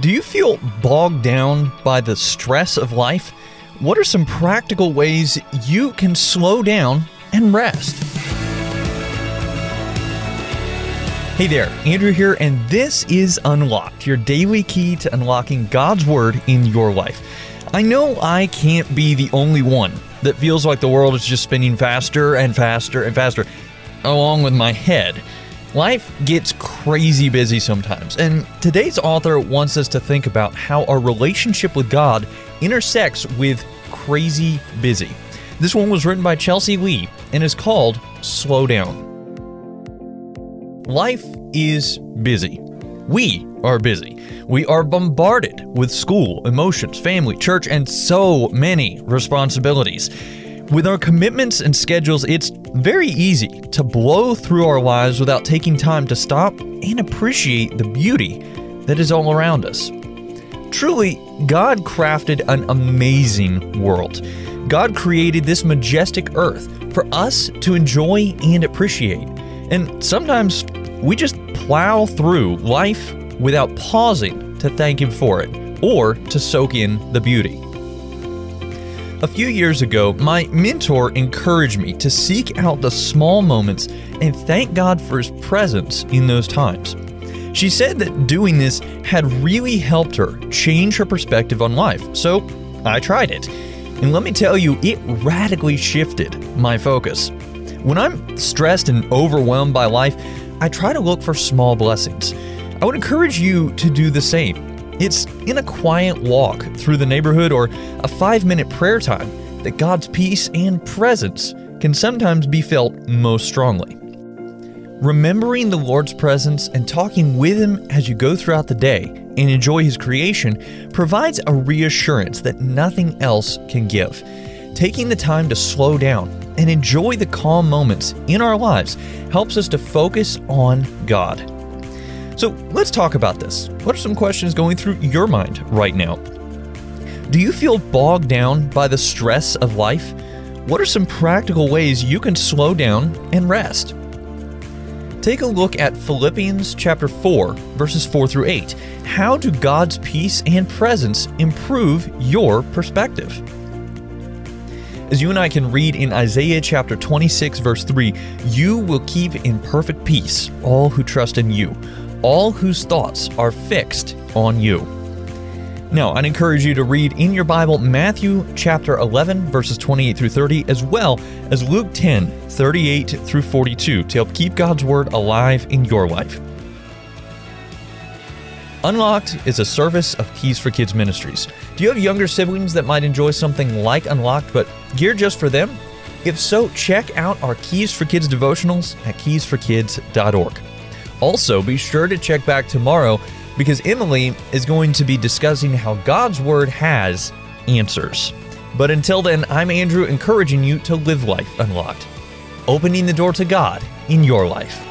Do you feel bogged down by the stress of life? What are some practical ways you can slow down and rest? Hey there, Andrew here, and this is Unlocked, your daily key to unlocking God's Word in your life. I know I can't be the only one that feels like the world is just spinning faster and faster and faster, along with my head. Life gets crazy busy sometimes, and today's author wants us to think about how our relationship with God intersects with crazy busy. This one was written by Chelsea Lee and is called Slow Down. Life is busy. We are busy. We are bombarded with school, emotions, family, church, and so many responsibilities. With our commitments and schedules, it's very easy to blow through our lives without taking time to stop and appreciate the beauty that is all around us. Truly, God crafted an amazing world. God created this majestic earth for us to enjoy and appreciate. And sometimes we just plow through life without pausing to thank Him for it or to soak in the beauty. A few years ago, my mentor encouraged me to seek out the small moments and thank God for His presence in those times. She said that doing this had really helped her change her perspective on life, so I tried it. And let me tell you, it radically shifted my focus. When I'm stressed and overwhelmed by life, I try to look for small blessings. I would encourage you to do the same. It's in a quiet walk through the neighborhood or a five minute prayer time that God's peace and presence can sometimes be felt most strongly. Remembering the Lord's presence and talking with Him as you go throughout the day and enjoy His creation provides a reassurance that nothing else can give. Taking the time to slow down and enjoy the calm moments in our lives helps us to focus on God. So let's talk about this. What are some questions going through your mind right now? Do you feel bogged down by the stress of life? What are some practical ways you can slow down and rest? Take a look at Philippians chapter 4, verses 4 through 8. How do God's peace and presence improve your perspective? As you and I can read in Isaiah chapter 26, verse 3, you will keep in perfect peace all who trust in you all whose thoughts are fixed on you. Now, I'd encourage you to read in your Bible Matthew chapter 11, verses 28 through 30, as well as Luke 10, 38 through 42, to help keep God's Word alive in your life. Unlocked is a service of Keys for Kids Ministries. Do you have younger siblings that might enjoy something like Unlocked, but geared just for them? If so, check out our Keys for Kids devotionals at keysforkids.org. Also, be sure to check back tomorrow because Emily is going to be discussing how God's Word has answers. But until then, I'm Andrew encouraging you to live life unlocked, opening the door to God in your life.